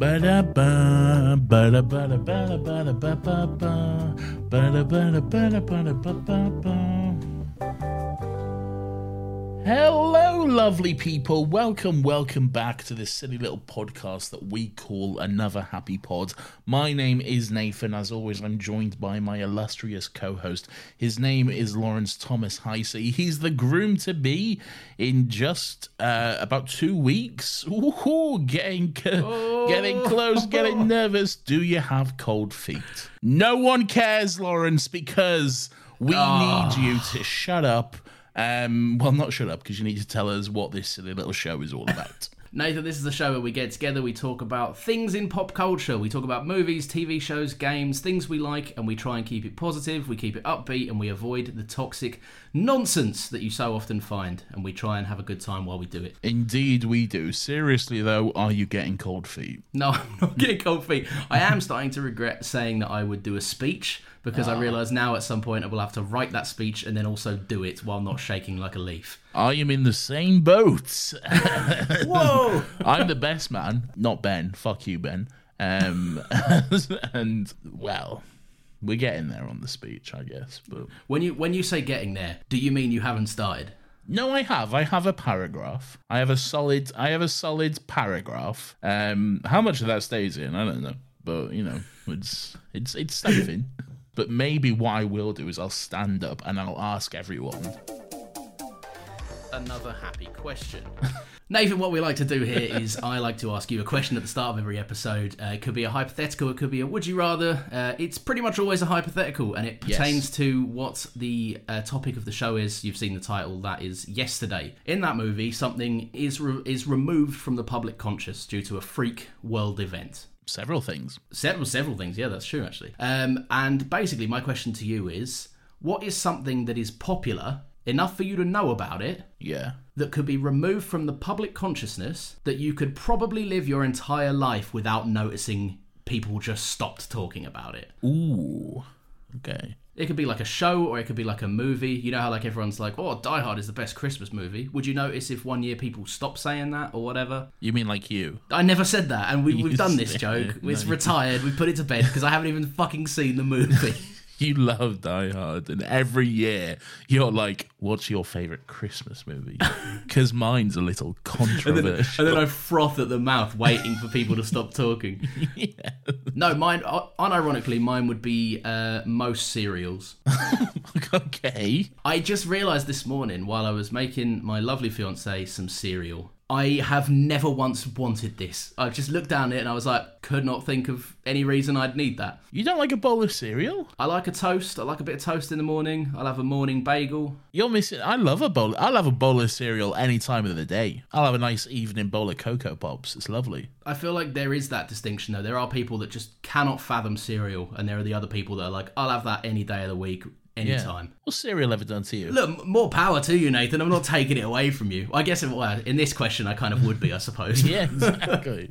Ba-da-ba, ba-da-ba-da-ba-da-ba-da-ba-ba, ba-da-ba-da-ba-da-ba-da-ba-ba. Hello, lovely people. Welcome, welcome back to this silly little podcast that we call Another Happy Pod. My name is Nathan. As always, I'm joined by my illustrious co host. His name is Lawrence Thomas Heisey. He's the groom to be in just uh, about two weeks. Ooh, getting, getting close, getting nervous. Do you have cold feet? No one cares, Lawrence, because we need you to shut up. Um, well, not shut up because you need to tell us what this silly little show is all about. Nathan, this is the show where we get together, we talk about things in pop culture. We talk about movies, TV shows, games, things we like, and we try and keep it positive, we keep it upbeat, and we avoid the toxic nonsense that you so often find. And we try and have a good time while we do it. Indeed, we do. Seriously, though, are you getting cold feet? No, I'm not getting cold feet. I am starting to regret saying that I would do a speech because I realise now at some point I will have to write that speech and then also do it while not shaking like a leaf. I am in the same boat. Whoa! I'm the best man, not Ben. Fuck you, Ben. Um, and well, we're getting there on the speech, I guess. But When you when you say getting there, do you mean you haven't started? no, I have. I have a paragraph. I have a solid. I have a solid paragraph. Um, how much of that stays in, I don't know. But you know, it's it's it's something. But maybe what I will do is I'll stand up and I'll ask everyone. Another happy question. Nathan, what we like to do here is I like to ask you a question at the start of every episode. Uh, it could be a hypothetical, it could be a would you rather. Uh, it's pretty much always a hypothetical, and it Yes. pertains to what the uh, topic of the show is. You've seen the title, that is Yesterday. In that movie, something is re- is removed from the public conscious due to a freak world event. Several things. Several, several things. Yeah, that's true, actually. Um, and basically, my question to you is what is something that is popular enough for you to know about it Yeah. that could be removed from the public consciousness that you could probably live your entire life without noticing people just stopped talking about it? Ooh. Okay. It could be like a show or it could be like a movie. You know how like everyone's like, "Oh, Die Hard is the best Christmas movie." Would you notice if one year people stop saying that or whatever? You mean like you? I never said that, and we, we've done this joke. no, It's you- retired. We put it to bed because I haven't even fucking seen the movie. You love Die Hard, and every year you're like, "What's your favorite Christmas movie?" Because mine's a little and, then, controversial. and then I froth at the mouth, waiting for people to stop talking. No, mine. uh, Unironically, mine would be uh, most cereals. okay. I just realised this morning while I was making my lovely fiance some cereal. I have never once wanted this. I've just looked down at it and I was like, could not think of any reason I'd need that. You don't like a bowl of cereal? I like a toast. I like a bit of toast in the morning. I'll have a morning bagel. You're missing. I love a bowl. I'll have a bowl of cereal any time of the day. I'll have a nice evening bowl of cocoa pops. It's lovely. I feel like there is that distinction though. There are people that just cannot fathom cereal, and there are the other people that are like, I'll have that any day of the week. Anytime. What's cereal ever done to you? Look, more power to you, Nathan. I'm not taking it away from you. I guess well, in this question, I kind of would be, I suppose. Yeah, exactly.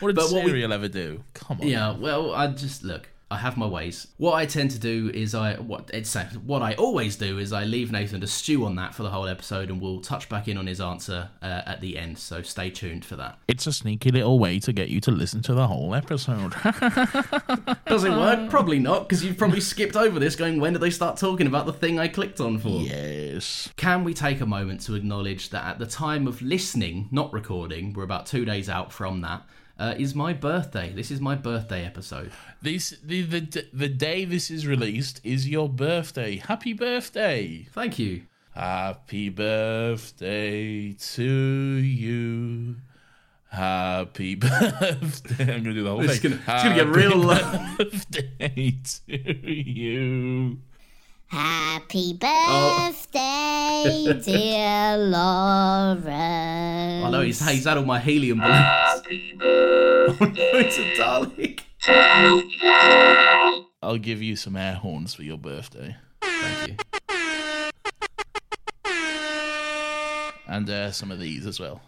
what did But what we- cereal ever do? Come on. Yeah, well, I just look. I have my ways. What I tend to do is I what it's what I always do is I leave Nathan to stew on that for the whole episode, and we'll touch back in on his answer uh, at the end. So stay tuned for that. It's a sneaky little way to get you to listen to the whole episode. Does it work? Probably not, because you've probably skipped over this. Going, when did they start talking about the thing I clicked on for? yes. Can we take a moment to acknowledge that at the time of listening, not recording, we're about two days out from that, uh, is my birthday. This is my birthday episode. This the, the the day this is released is your birthday. Happy birthday. Thank you. Happy birthday to you. Happy birthday. I'm gonna do the whole It's thing. gonna- it's gonna get real low. Birthday to you. Happy birthday, dear Lauren. I know he's, he's had all my helium balloons. Happy birthday. it's a Dalek. I'll give you some air horns for your birthday. Thank you. And uh, some of these as well.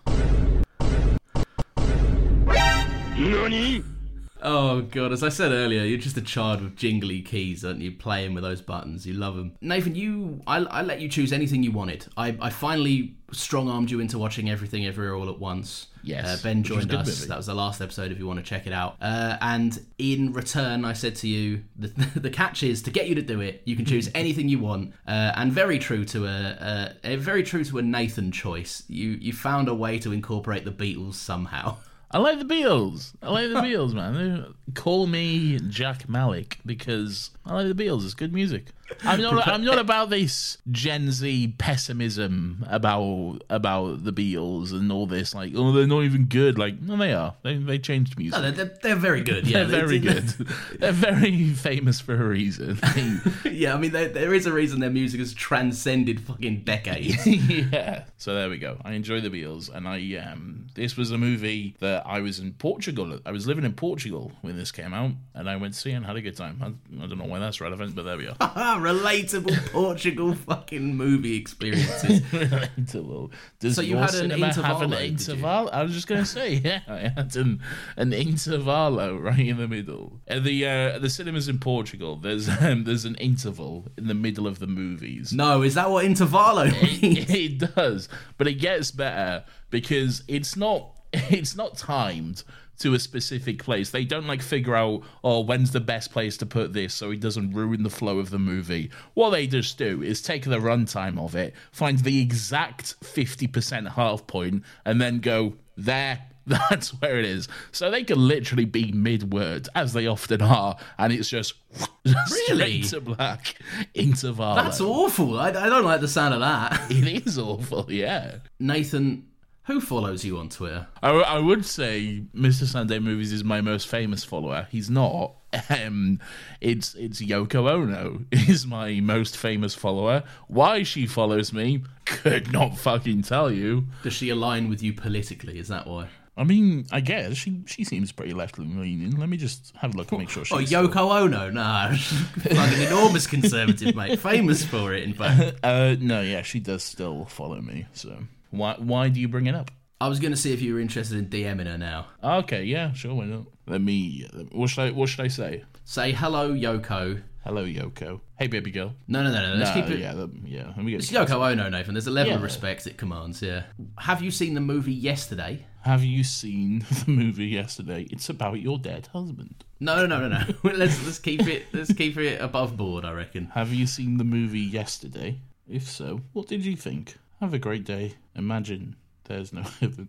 Oh god, as I said earlier, you're just a child with jingly keys, aren't you? Playing with those buttons, you love them. Nathan, you, I, I let you choose anything you wanted. I, I finally strong armed you into watching everything everywhere all at once. Yes, uh, Ben which was a joined us. movie. That was the last episode. If you want to check it out, uh, and in return, I said to you, the, the catch is to get you to do it. You can choose anything you want, uh, and very true to a, a, a very true to a Nathan choice. You you found a way to incorporate the Beatles somehow. I like the Beatles. I like the Beatles, man. Call me Jack Malik because I like the Beatles. It's good music. I'm not. I'm not about this Gen Z pessimism about about the Beatles and all this. Like, oh, they're not even good. Like, no, they are. They they changed music. No, they're, they're, they're very good. Yeah, they're very good. they're very famous for a reason. yeah, I mean, there, there is a reason their music has transcended fucking decades. yeah. So there we go. I enjoy the Beatles, and I um, this was a movie that I was in Portugal. I was living in Portugal when this came out, and I went to see and had a good time. I, I don't know why that's relevant, but there we are. Relatable Portugal fucking movie experiences. Relatable. Does So you had an have an intervalo, interval? I was just going to say, yeah, I had an an intervalo right in the middle. At the uh, the cinemas in Portugal, there's um, there's an interval in the middle of the movies. no, is that what Intervalo means? it does, but it gets better because it's not it's not timed to a specific place. They don't like figure out oh when's the best place to put this so it doesn't ruin the flow of the movie. What they just do is take the runtime of it, find the exact 50% half point and then go there that's where it is. So they can literally be mid word, as they often are, and it's just Really? straight to black interval. That's awful. I, I don't like the sound of that. It is awful, yeah. Nathan, who follows you on Twitter? I, w- I would say Mr. Sunday Movies is my most famous follower. He's not. Um, it's it's Yoko Ono is my most famous follower. Why she follows me, could not fucking tell you. Does she align with you politically? Is that why? I mean, I guess she she seems pretty left leaning. Let me just have a look and make sure she's Oh, Yoko Ono? Nah, an enormous conservative, mate. Famous for it, in fact. Uh, no, yeah, she does still follow me. So why why do you bring it up? I was going to see if you were interested in DMing her now. Okay, yeah, sure, why not? Uh, let me. What should I what should I say? Say hello, Yoko. Hello, Yoko. Hey, baby girl. No, no, no, no. Let's No, keep it. Yeah, that- yeah. Let me get It's Yoko Ono, Nathan. There's a level of Yeah. respect it commands. Yeah. Have you seen the movie yesterday? Have you seen the movie yesterday? It's about your dead husband. No, no, no, no, no. let's let's keep it let's keep it above board. I reckon. Have you seen the movie yesterday? If so, what did you think? Have a great day. Imagine there's no heaven.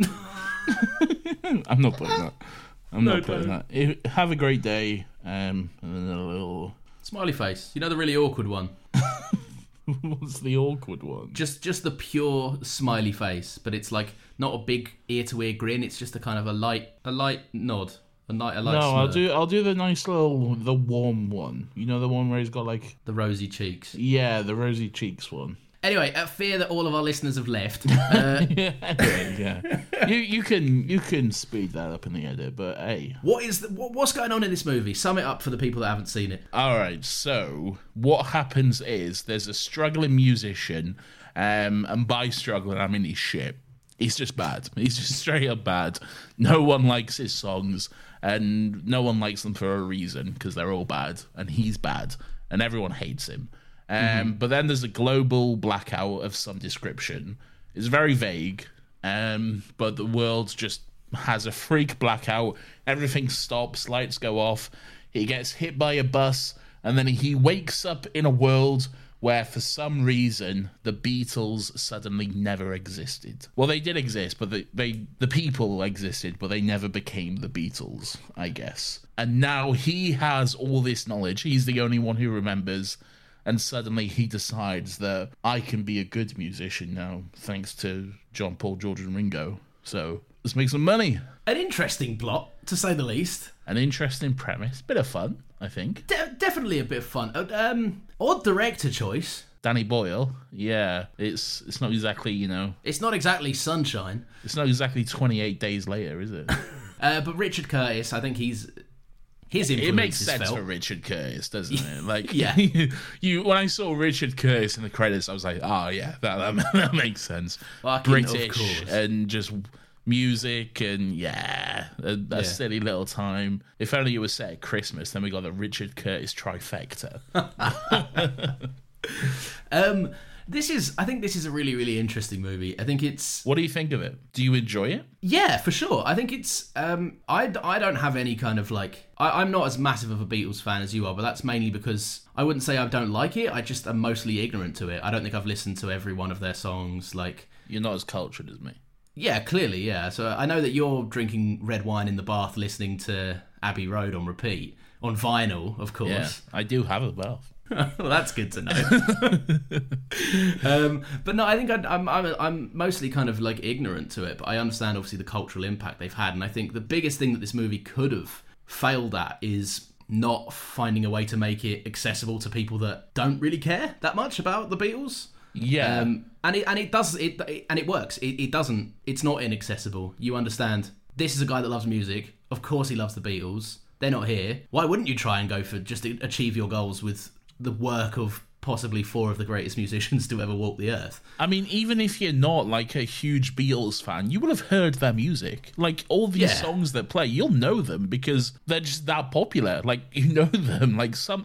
I'm not putting that. I'm not putting that. If, have a great day. Um, and then a little. Smiley face. You know the really awkward one. What's the awkward one? Just just the pure smiley face, but it's like not a big ear to ear grin. It's just a kind of a light a light nod. A light a light No, I'll do. I'll do the nice little, the warm one. You know, the one where he's got like, the rosy cheeks. yeah, the rosy cheeks one. Anyway, at fear that all of our listeners have left, uh, Anyway, yeah. You you can you can speed that up in the edit, but hey. what is the, what, what's going on in this movie? Sum it up for the people that haven't seen it. All right. So what happens is there's a struggling musician, um, and by struggling I mean he's shit. He's just bad. He's just straight up bad. No one likes his songs, and no one likes them for a reason because they're all bad, and he's bad, and everyone hates him. Um, But then there's a global blackout of some description. It's very vague, um, but the world just has a freak blackout. Everything stops, lights go off. He gets hit by a bus, and then he wakes up in a world where, for some reason, the Beatles suddenly never existed. Well, they did exist, but they, they the people existed, but they never became the Beatles, I guess. And now he has all this knowledge. He's the only one who remembers and suddenly he decides that I can be a good musician now, thanks to John Paul, George, and Ringo. So let's make some money. An interesting plot, to say the least. An interesting premise, bit of fun, I think. De- definitely a bit of fun. Uh, Um, odd director choice. Danny Boyle, yeah, it's it's not exactly you know, It's not exactly sunshine, it's not exactly twenty eight days later, is it? uh, but Richard Curtis, I think he's his influence it makes sense felt. for Richard Curtis, doesn't it? Like, Yeah. you, when I saw Richard Curtis in the credits, I was like, oh yeah, that that, that makes sense. Fucking British and just music and yeah, a, a Yeah. silly little time. If only it was set at Christmas, then we got the Richard Curtis trifecta. Um, this is, I think, this is a really, really interesting movie. I think it's what do you think of it? Do you enjoy it? Yeah, for sure. I think it's. Um, I I don't have any kind of like. I, I'm not as massive of a Beatles fan as you are, but that's mainly because I wouldn't say I don't like it. I just am mostly ignorant to it. I don't think I've listened to every one of their songs. Like, You're not as cultured as me. yeah, clearly, yeah. So I know that you're drinking red wine in the bath, listening to Abbey Road on repeat on vinyl, of course. Yeah, I do have a bath. well, that's good to know. um, but no, I think I'd, I'm, I'm I'm mostly kind of like ignorant to it, but I understand obviously the cultural impact they've had, and I think the biggest thing that this movie could have failed at is not finding a way to make it accessible to people that don't really care that much about the Beatles. Yeah, Um, and it and it does it, it and it works. It, it doesn't. It's not inaccessible. You understand. This is a guy that loves music. Of course, he loves the Beatles. They're not here. Why wouldn't you try and go for just to achieve your goals with the work of possibly four of the greatest musicians to ever walk the earth? I mean, even if you're not like a huge Beatles fan, you will have heard their music. Like all these Yeah. songs that play, you'll know them because they're just that popular. Like you know them. Like some.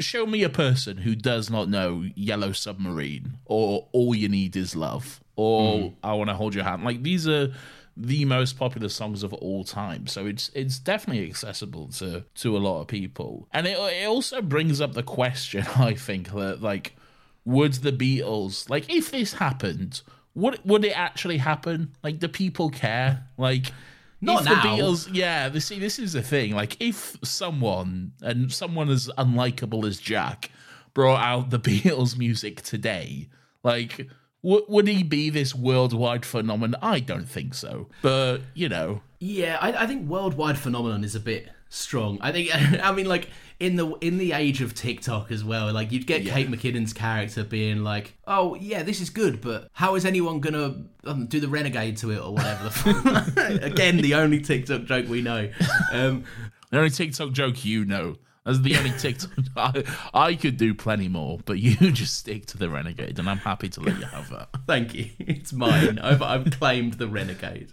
Show me a person who does not know Yellow Submarine or All You Need Is Love or hmm. I Want to Hold Your Hand. Like these are the most popular songs of all time. So it's it's definitely accessible to to a lot of people. And it it also brings up the question, I think, that like would the Beatles like if this happened, would would it actually happen? Like do people care? Like Not if now. the Beatles yeah, this see this is the thing. Like if someone and someone as unlikable as Jack brought out the Beatles music today, like w- would he be this worldwide phenomenon? I don't think so. But, you know, Yeah, I, I think worldwide phenomenon is a bit strong. I think I mean like in the in the age of TikTok as well, like you'd get Kate McKinnon's character being like, "Oh yeah, this is good, but how is anyone gonna um, do the renegade to it or whatever?" The Again, the only TikTok joke we know. Um, the only TikTok joke you know. That's the only TikTok. I, I could do plenty more, but you just stick to the renegade, and I'm happy to let you have that. Thank you. It's mine. I've, I've claimed the renegade.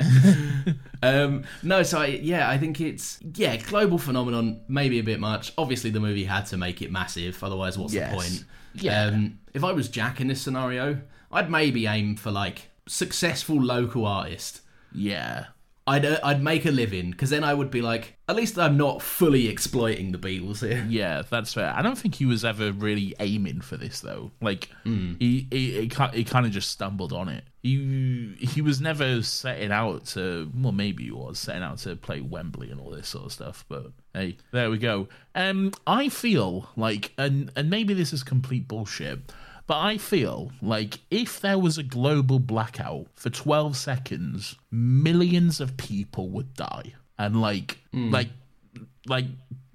um, no, so I, yeah, I think it's yeah, global phenomenon. Maybe a bit much. Obviously, the movie had to make it massive. Otherwise, what's Yes. the point? Yeah. Um, if I was Jack in this scenario, I'd maybe aim for like successful local artist. Yeah. I'd uh, I'd make a living because then I would be like, at least I'm not fully exploiting the Beatles here. Yeah, that's fair. I don't think he was ever really aiming for this though. Like Hmm. he he he, he kind of just stumbled on it. He he was never setting out to. Well, maybe he was setting out to play Wembley and all this sort of stuff. But hey, there we go. Um, I feel like, and and maybe this is complete bullshit. But I feel like if there was a global blackout for 12 seconds, millions of people would die. And like, like, like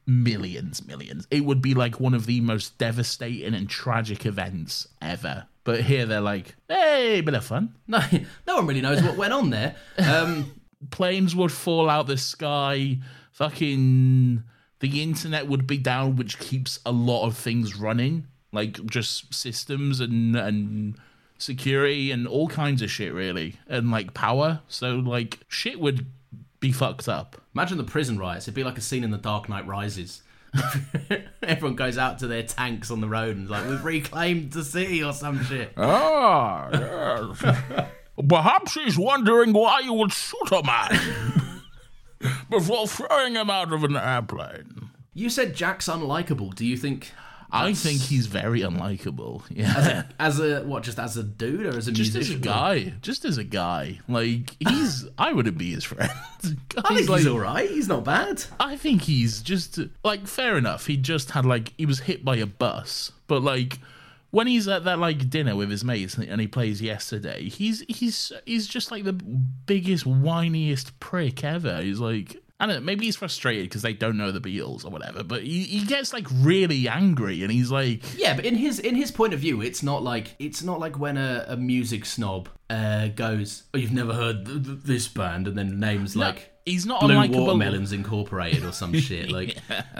millions, millions. It would be like one of the most devastating and tragic events ever. But here they're like, hey, bit of fun. No, no one really knows what went on there. Um, Planes would fall out the sky. Fucking the internet would be down, which keeps a lot of things running, like just systems and and security and all kinds of shit, really, and like power. So like shit would be fucked up. imagine the prison riots. It'd be like a scene in The Dark Knight Rises. Everyone goes out to their tanks on the road and like, we've reclaimed the city or some shit. Ah, yes. Perhaps he's wondering why you would shoot a man before throwing him out of an airplane. You said Jack's unlikable. Do you think I think he's very unlikable. Yeah. as a what? Just as a dude or as a Just as a musician? guy, just as a guy, like he's, I wouldn't be his friend. I think like, he's all right. He's not bad. I think he's just like fair enough. He just had like he was hit by a bus, but like when he's at that like dinner with his mates and he plays yesterday, he's he's he's just like the biggest whiniest prick ever. He's like. I don't know, maybe he's frustrated because they don't know the Beatles or whatever, but he, he gets like really angry and he's like, Yeah, but in his in his point of view, it's not like it's not like when a, a music snob uh, goes, "Oh, you've never heard th- th- this band," and then names like he's not Blue unlikable. Watermelons Incorporated or some shit. Like,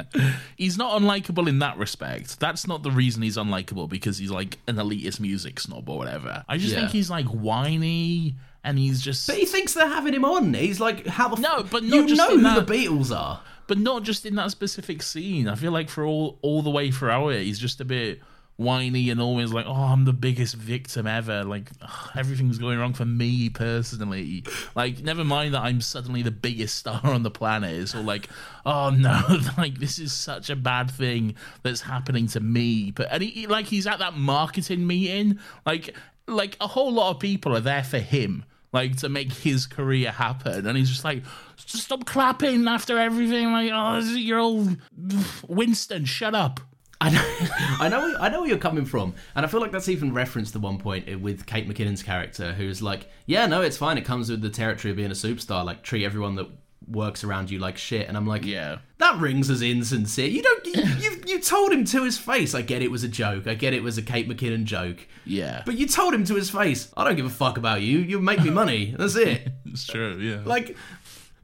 he's not unlikable in that respect. That's not the reason he's unlikable because he's like an elitist music snob or whatever. I just Yeah. think he's like whiny and he's just but he thinks they're having him on. He's like, "How the No, but not you just know who that- the Beatles are." but not just in that specific scene. I feel like for all all the way throughout it, he's just a bit whiny and always like, "Oh, I'm the biggest victim ever. Like ugh, everything's going wrong for me personally. Like never mind that I'm suddenly the biggest star on the planet. It's all like, oh no, like this is such a bad thing that's happening to me. But and he- like he's at that marketing meeting, like like a whole lot of people are there for him like to make his career happen. And he's just like, just stop clapping after everything. Like, oh, you're all Winston, shut up. I know, I know, I know where you're coming from, and I feel like that's even referenced at one point with Kate McKinnon's character, who's like, "Yeah, no, it's fine. It comes with the territory of being a superstar. Like, treat everyone that works around you like shit." And I'm like, Yeah. that rings as insincere. You don't, you, you, you told him to his face. I get it was a joke. I get it was a Kate McKinnon joke. Yeah. But you told him to his face, I don't give a fuck about you. You make me money. That's it. it's true, yeah. Like,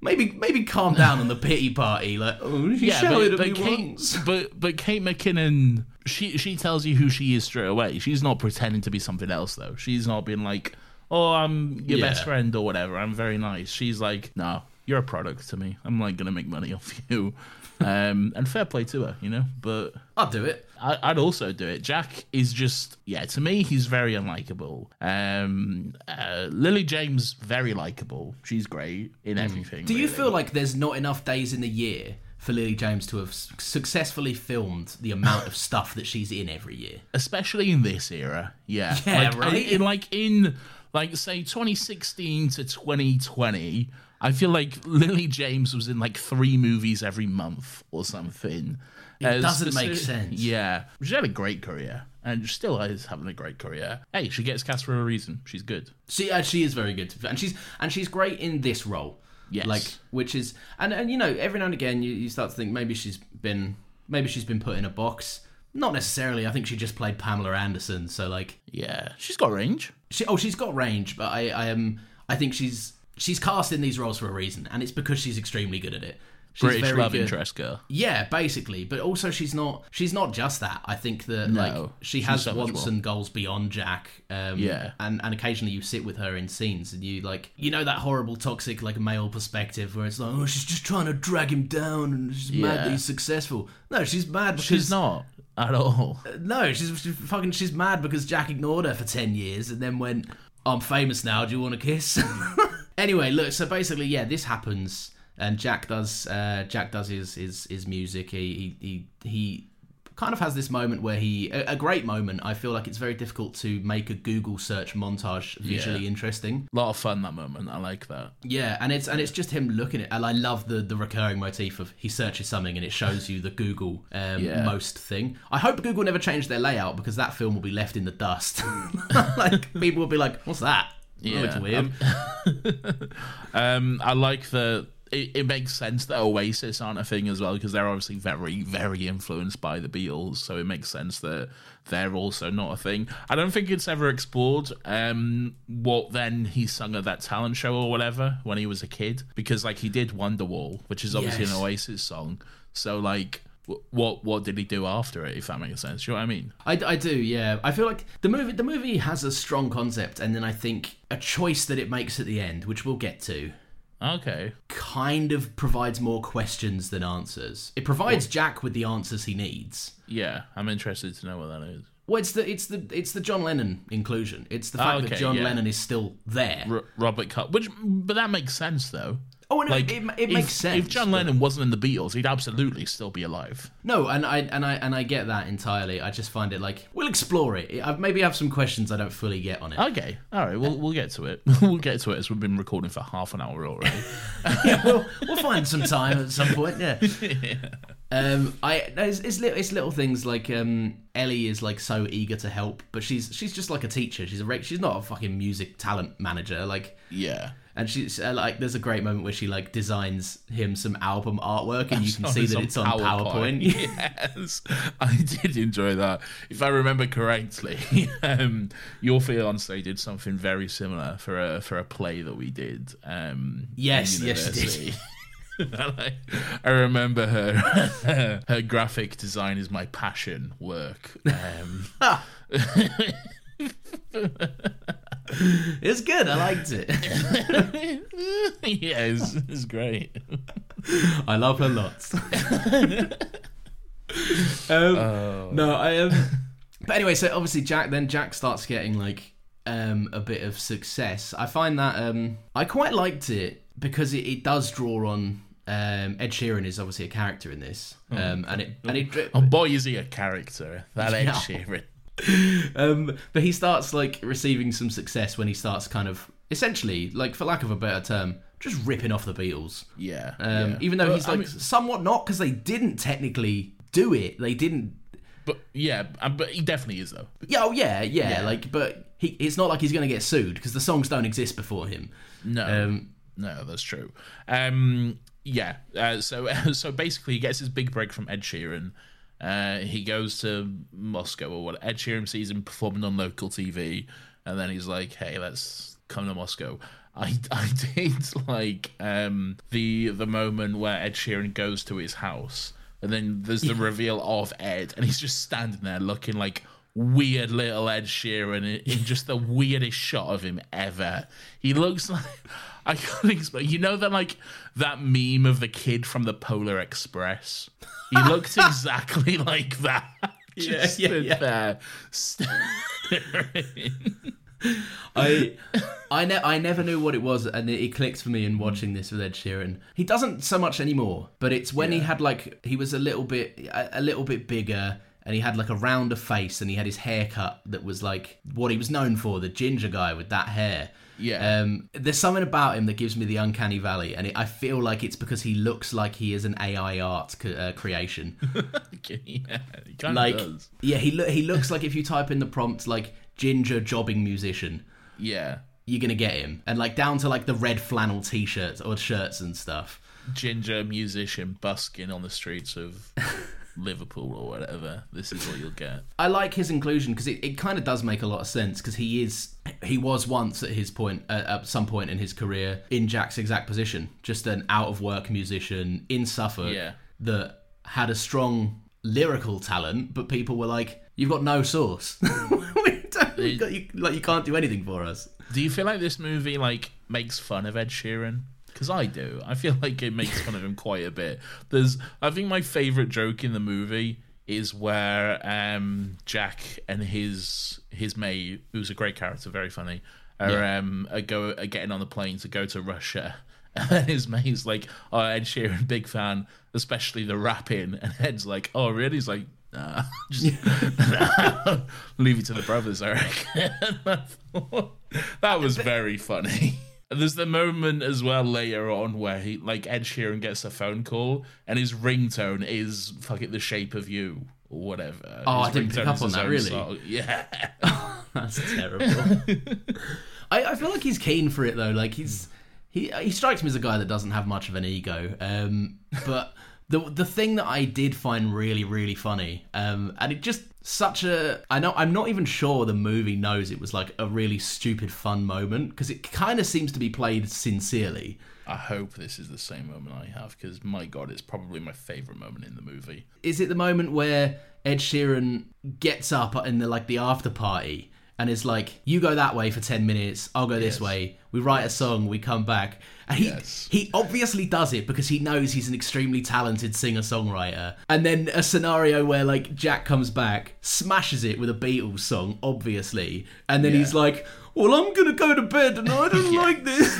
maybe, maybe calm down on the pity party. Like, oh, yeah, but, but me Kate, once. but but Kate McKinnon, she she tells you who she is straight away. She's not pretending to be something else though. She's not being like, oh, I'm your Yeah. best friend or whatever. I'm very nice. She's like, no, you're a product to me. I'm like gonna make money off you. Um, and fair play to her, you know. But I'll do it. I, I'd also do it. Jack is just, yeah, to me, he's very unlikable. Um, uh, Lily James, very likable. She's great in everything. Mm. Do you really. feel like there's not enough days in the year for Lily James to have successfully filmed the amount of stuff that she's in every year? especially in this era. Yeah, Yeah, like, right? In, like in like say 2016 to 2020, I feel like Lily James was in like three movies every month or something. It doesn't make sense. Yeah, she had a great career and still is having a great career. Hey, she gets cast for a reason. She's good. She uh, she is very good, to be fair. and she's and she's great in this role. Yes. like which is and and you know every now and again you, you start to think maybe she's been maybe she's been put in a box. Not necessarily. I think she just played Pamela Anderson, so like Yeah, she's got range. she oh she's got range, but I I am I think she's she's cast in these roles for a reason, and it's because she's extremely good at it. She's British very love good. interest girl. Yeah, basically, but also she's not she's not just that. I think that No, like she has so wants and goals beyond Jack. Um, Yeah. and and occasionally you sit with her in scenes and you like you know that horrible toxic like male perspective where it's like oh she's just trying to drag him down and she's mad that he's successful. No, she's mad because She's not at all. no, she's, she's fucking she's mad because Jack ignored her for ten years and then went, "I'm famous now. Do you want a kiss?" anyway, look. So basically, yeah, this happens, and Jack does uh, Jack does his his his music. He he he, he kind of has this moment where he a, a great moment. I feel like it's very difficult to make a Google search montage visually Yeah. interesting. A lot of fun that moment. I like that. Yeah, and it's and it's just him looking at, and I love the the recurring motif of he searches something and it shows you the Google um, Yeah. most thing. I hope Google never changed their layout because that film will be left in the dust. like people will be like, "What's that?" Yeah, weird. Um, I like the it, it makes sense that Oasis aren't a thing as well because they're obviously very, very influenced by the Beatles. So it makes sense that they're also not a thing. I don't think it's ever explored um, what then he sung at that talent show or whatever when he was a kid because like he did Wonderwall, which is obviously Yes. an Oasis song. So like. Wh- What what did he do after it? If that makes sense, you know what I mean? I, I do, yeah. I feel like the movie the movie has a strong concept, and then I think a choice that it makes at the end, which we'll get to, Okay, kind of provides more questions than answers. It provides Jack with the answers he needs. yeah, I'm interested to know what that is. Well, it's the it's the it's the John Lennon inclusion. It's the fact that Okay, John yeah. Lennon is still there. R- Robert Cup, which but that makes sense though. Oh, no, Like it, it if- makes sense. If John but- Lennon wasn't in the Beatles, he'd absolutely still be alive. No, and I and I and I get that entirely. I just find it like we'll explore it. I maybe have some questions I don't fully get on it. Okay, all right, we'll we'll get to it. we'll get to it as we've been recording for half an hour already. yeah, we'll, we'll find some time at some point. Yeah. Um, I it's, it's little it's little things like um, Ellie is like so eager to help, but she's she's just like a teacher. She's a she's not a fucking music talent manager. Like, yeah, and she's uh, like, there's a great moment where she like designs him some album artwork, and you can see that it's on PowerPoint. yes, I did enjoy that. If I remember correctly, um, your fiance did something very similar for a for a play that we did. Um, Yes, yes, she did. I, I remember her her graphic design is my passion work. Um, it's good. I liked it. yeah, it's, it's great. I love her lots. um, No, I am. Um... But anyway, so obviously Jack then Jack starts getting like um, a bit of success. I find that um, I quite liked it because it, it does draw on. Um, Ed Sheeran is obviously a character in this, um, and it and it. Oh boy, is he a character? That Ed. Sheeran. Um, but he starts like receiving some success when he starts kind of essentially, like for lack of a better term, just ripping off the Beatles. Yeah, Um, yeah. Even though Well, he's I like mean- somewhat not because they didn't technically do it. They didn't but yeah, uh, but he definitely is though. Yeah, oh yeah, yeah, Yeah. Like, but he, it's not like he's going to get sued because the songs don't exist before him. No, Um, no, that's true. Um, yeah. Uh, so so basically, he gets his big break from Ed Sheeran. Uh, he goes to Moscow or what? Ed Sheeran sees him performing on local TV, and then he's like, "Hey, let's come to Moscow." I, I did like um, the the moment where Ed Sheeran goes to his house, and then there's the reveal of Ed, and he's just standing there looking like weird little Ed Sheeran in, in just the weirdest shot of him ever. He looks like I can't explain. You know that like that meme of the kid from the Polar Express. He looks exactly like that. Just yeah, stood yeah. there staring. I, I, ne- I never knew what it was, and it, it clicked for me in watching this with Ed Sheeran. He doesn't so much anymore, but it's when he had like he was a little bit, a, a little bit bigger. And he had like a rounder face, and he had his haircut that was like what he was known for, the ginger guy with that hair. Yeah. Um, there's something about him that gives me the uncanny valley, and it, I feel like it's because he looks like he is an AI art c- uh, creation. yeah, he like, does. yeah, he lo- he looks like if you type in the prompt like ginger jobbing musician, Yeah, you're gonna get him, and like down to like the red flannel t-shirts or shirts and stuff. ginger musician busking on the streets of Liverpool or whatever. This is what you'll get. I like his inclusion because it, it kind of does make a lot of sense because he is he was once at his point uh, at some point in his career in Jack's exact position, just an out of work musician in Suffolk Yeah. that had a strong lyrical talent, but people were like, "You've got no source. we don't, we got, you, like you can't do anything for us." Do you feel like this movie like makes fun of Ed Sheeran? Because I do. I feel like it makes fun of him quite a bit. There's, I think my favorite joke in the movie is where um, Jack and his his mate, who's a great character, very funny, are um are go are getting on the plane to go to Russia. And then his mate's like, "Oh, Ed Sheeran, big fan, especially the rapping." And Ed's like, "Oh, really?" He's like, "Nah, just leave it to the brothers." I reckon. that was very funny. There's the moment as well later on where he, like Ed Sheeran, gets a phone call and his ringtone is "fuck it, the shape of you" or whatever. Oh, I didn't pick up on that, really. song. Yeah. That's terrible. I, I feel like he's keen for it though. Like he's he he strikes me as a guy that doesn't have much of an ego. Um, but the the thing that I did find really really funny, um, and it just such a I know I'm not even sure the movie knows it was like a really stupid fun moment because it kind of seems to be played sincerely. I hope this is the same moment I have because my god, it's probably my favorite moment in the movie. Is it the moment where Ed Sheeran gets up in the like the after party and is like, "You go that way for ten minutes, I'll go this Yes. way." We write a song, we come back, and he Yes. he obviously does it because he knows he's an extremely talented singer songwriter. And then a scenario where like Jack comes back, smashes it with a Beatles song, obviously, and then Yeah. he's like. Well, I'm gonna go to bed, and I don't like this.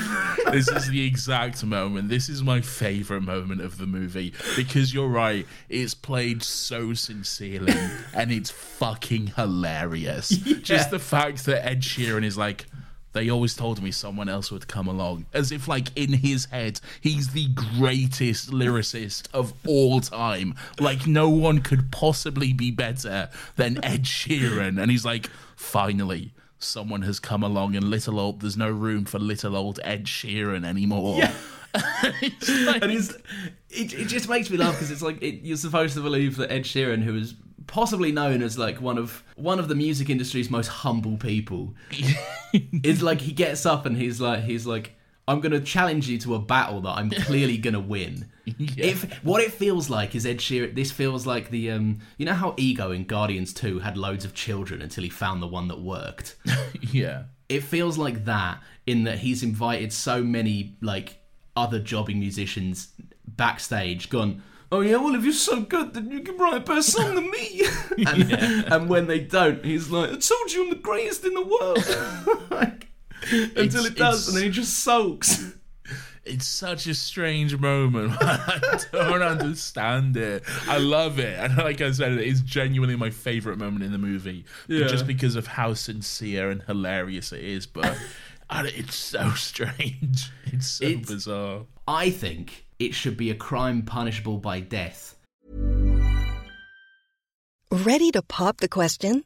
this is the exact moment. This is my favorite moment of the movie because you're right. It's played so sincerely and it's fucking hilarious. Just the fact that Ed Sheeran is like, they always told me someone else would come along. As if, like, in his head, he's the greatest lyricist of all time. Like, no one could possibly be better than Ed Sheeran. And he's like, finally. Someone has come along, and little old there's no room for little old Ed Sheeran anymore. It's like- and it, it just makes me laugh because it's like it, you're supposed to believe that Ed Sheeran, who is possibly known as like one of one of the music industry's most humble people, is like he gets up and he's like he's like I'm gonna challenge you to a battle that I'm clearly gonna win. If what it feels like is Ed Sheeran, this feels like the um you know how Ego in Guardians Two had loads of children until he found the one that worked? Yeah. it feels like that in that he's invited so many like other jobbing musicians backstage gone oh yeah well if you're so good then you can write a better song than me. And, and when they don't he's like i told you i'm the greatest in the world. Like, until it does and then he just sulks It's such a strange moment. I don't understand it. I love it. And like I said, it's genuinely my favorite moment in the movie. Yeah. Just because of how sincere and hilarious it is. But it's so strange. It's so It's- bizarre. i think it should be a crime punishable by death Ready to pop the question?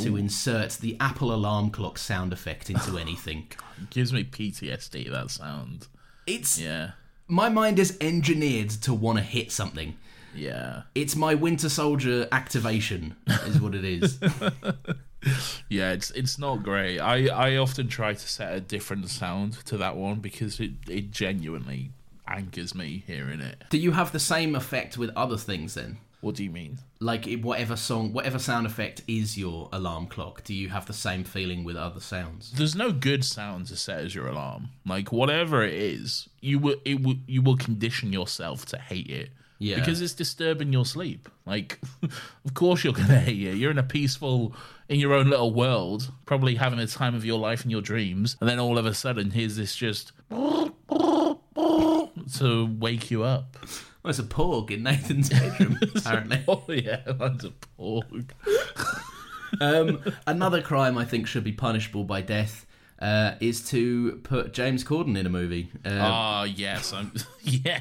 To insert the apple alarm clock sound effect into anything It gives me PTSD, that sound. it's Yeah. my mind is engineered to want to hit something Yeah. It's my Winter Soldier activation, is what it is. Yeah, it's it's not great. I, I often try to set a different sound to that one because it, it genuinely angers me hearing it. Do you have the same effect with other things then? What do you mean? Like whatever song, whatever sound effect is your alarm clock, do you have the same feeling with other sounds? There's no good sound to set as your alarm. Like whatever it is, you will it will you will condition yourself to hate it. Yeah. Because it's disturbing your sleep. Like of course you're gonna hate it. You're in a peaceful in your own little world, probably having the time of your life in your dreams, and then all of a sudden here's this just to wake you up. Well, it's a porg in Nathan's bedroom, apparently. Oh yeah, that's a porg. Um, another crime I think should be punishable by death uh, is to put James Corden in a movie. Uh, Ah, yes, I'm. Yeah,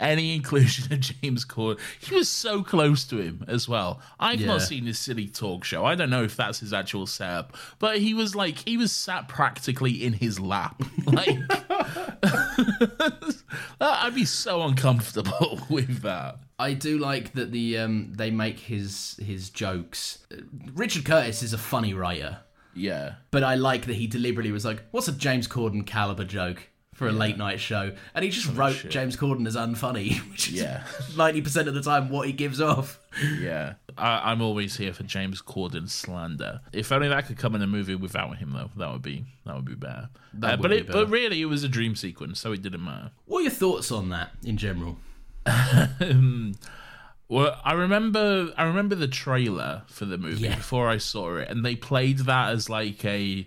any inclusion of James Corden, he was so close to him as well. I've Yeah. not seen his silly talk show. I don't know if that's his actual setup, but he was like he was sat practically in his lap. Like, I'd be so uncomfortable with that. I do like that the um, they make his his jokes. Richard Curtis is a funny writer. Yeah, But I like that he deliberately was like, "What's a James Corden caliber joke?" for a late night show, and he just wrote shit. James Corden as unfunny, which is Yeah. ninety percent of the time what he gives off. Yeah, I, I'm always here for James Corden slander. If only that could come in a movie without him, though, that would be that would be better. Uh, would but be it, better. but really, it was a dream sequence, so it didn't matter. What are your thoughts on that in general? Well, I remember I remember the trailer for the movie Yeah. before I saw it, and they played that as like a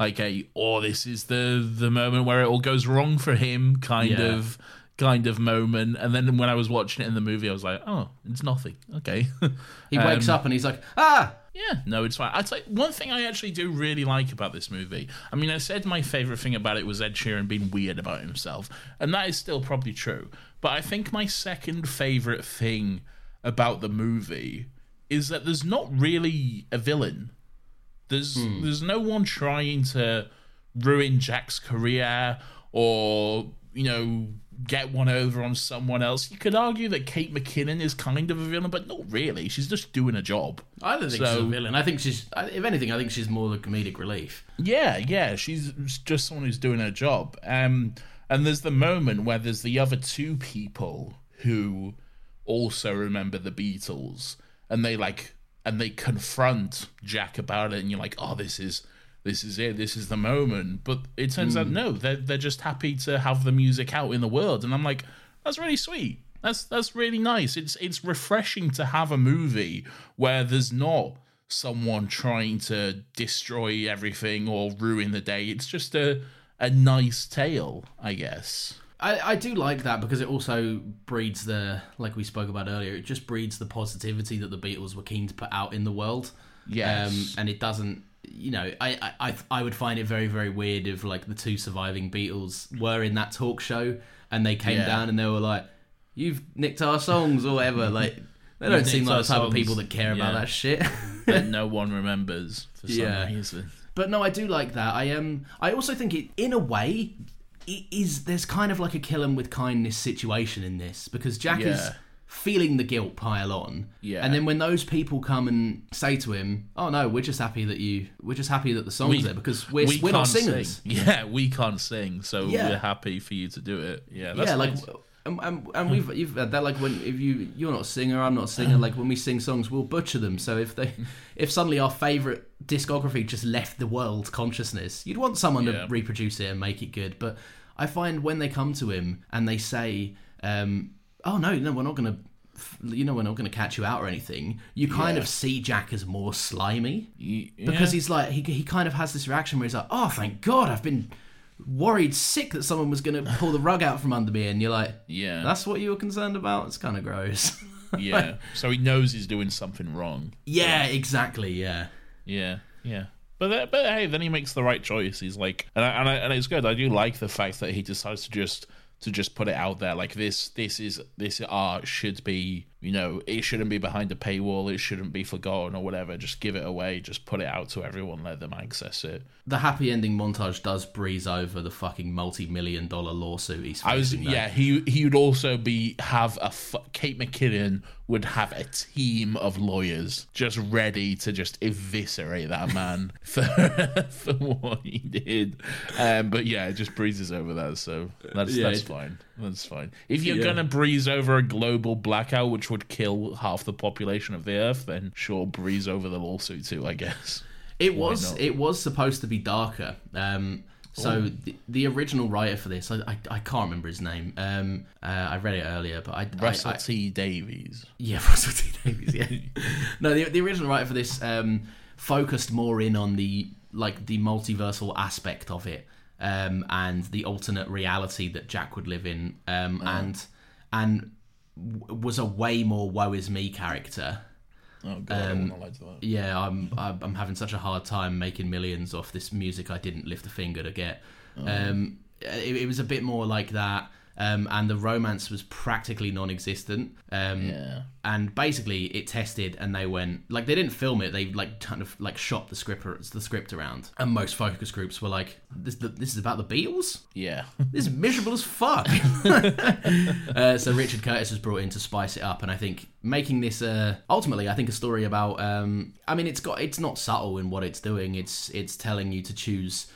like a oh this is the the moment where it all goes wrong for him kind Yeah. of kind of moment. And then when I was watching it in the movie, I was like, oh, it's nothing. Okay. He wakes up and he's like, ah, Yeah, no, it's fine. I'd say one thing I actually do really like about this movie. I mean, I said my favorite thing about it was Ed Sheeran being weird about himself, and that is still probably true. But I think my second favorite thing about the movie is that there's not really a villain. There's there's no one trying to ruin Jack's career or you know get one over on someone else. You could argue that Kate McKinnon is kind of a villain, but not really. She's just doing a job. I don't think she's So- a villain. I think she's, if anything, I think she's more the comedic relief. Yeah, yeah, she's just someone who's doing her job. Um, and there's the moment where there's the other two people who also remember the Beatles, and they like and they confront Jack about it, and you're like, oh, this is this is it, this is the moment. But it turns out hmm. no, they're they're just happy to have the music out in the world, and I'm like, that's really sweet. That's that's really nice. It's it's refreshing to have a movie where there's not someone trying to destroy everything or ruin the day. It's just a a nice tale, I guess. I, I do like that because it also breeds the, like we spoke about earlier, it just breeds the positivity that the Beatles were keen to put out in the world. Yes. Um, and it doesn't, you know, I, I, I- would find it very, very weird if like the two surviving Beatles were in that talk show and they came Yeah. down and they were like, you've nicked our songs or whatever. Like, they don't seem like the type of people that care about that shit. that no one remembers for some Yeah. reason. But no, I do like that. I um, I also think it, in a way, is there's kind of like a kill 'em with kindness situation in this because Jack is feeling the guilt pile on. Yeah. And then when those people come and say to him, "Oh no, we're just happy that you, we're just happy that the song's there because we're we are not can't singers." Sing. Yeah, we can't sing, so Yeah. we're happy for you to do it. Yeah, that's yeah, like. nice. And, and, and we've you've had that like when if you you're not a singer I'm not a singer like when we sing songs we'll butcher them so if they if suddenly our favorite discography just left the world consciousness you'd want someone Yeah. to reproduce it and make it good but I find when they come to him and they say um, oh no no we're not gonna you know we're not gonna catch you out or anything you kind Yeah. of see Jack as more slimy Y- because he's like he, he kind of has this reaction where he's like oh thank god i've been worried sick that someone was going to pull the rug out from under me and you're like Yeah. that's what you were concerned about it's kind of gross yeah. So he knows he's doing something wrong. yeah exactly yeah Yeah, yeah. But but hey, then he makes the right choice. He's like, and I, and I, and it's good. I do like the fact that he decides to just to just put it out there. Like this, this is this art should be, you know, it shouldn't be behind a paywall. It shouldn't be forgotten or whatever. Just give it away. Just put it out to everyone. Let them access it. the happy ending montage does breeze over the fucking multi-million dollar lawsuit he's I was, facing, though. yeah. He he would also be have a Kate McKinnon would have a team of lawyers just ready to just eviscerate that man for for what he did. Um, but yeah, it just breezes over that, so that's Yeah, that's it- fine. That's fine. If you're Yeah. gonna breeze over a global blackout, which would kill half the population of the Earth, then sure, breeze over the lawsuit too. I guess. It Why was not? it was supposed to be darker. Um, so the, the original writer for this, I, I, I can't remember his name. Um, uh, I read it earlier, but I, Russell I, T Davies. yeah, Russell T Davies. Yeah, no, the, the original writer for this um, focused more in on the like the multiversal aspect of it um, and the alternate reality that Jack would live in, um, and and w- was a way more woe is me character. Oh god, I Um, don't like that. Yeah, I'm I'm having such a hard time making millions off this music I didn't lift a finger to get. Um, it, it was a bit more like that, um, and the romance was practically non-existent. Um, Yeah. and basically it tested, and they went like they didn't film it. They like kind of like shot the script the script around, and most focus groups were like, "This this is about the Beatles." Yeah. This is miserable as fuck. uh, so Richard Curtis was brought in to spice it up, and I think making this uh, ultimately, I think a story about. Um, I mean, it's got it's not subtle in what it's doing. It's it's telling you to choose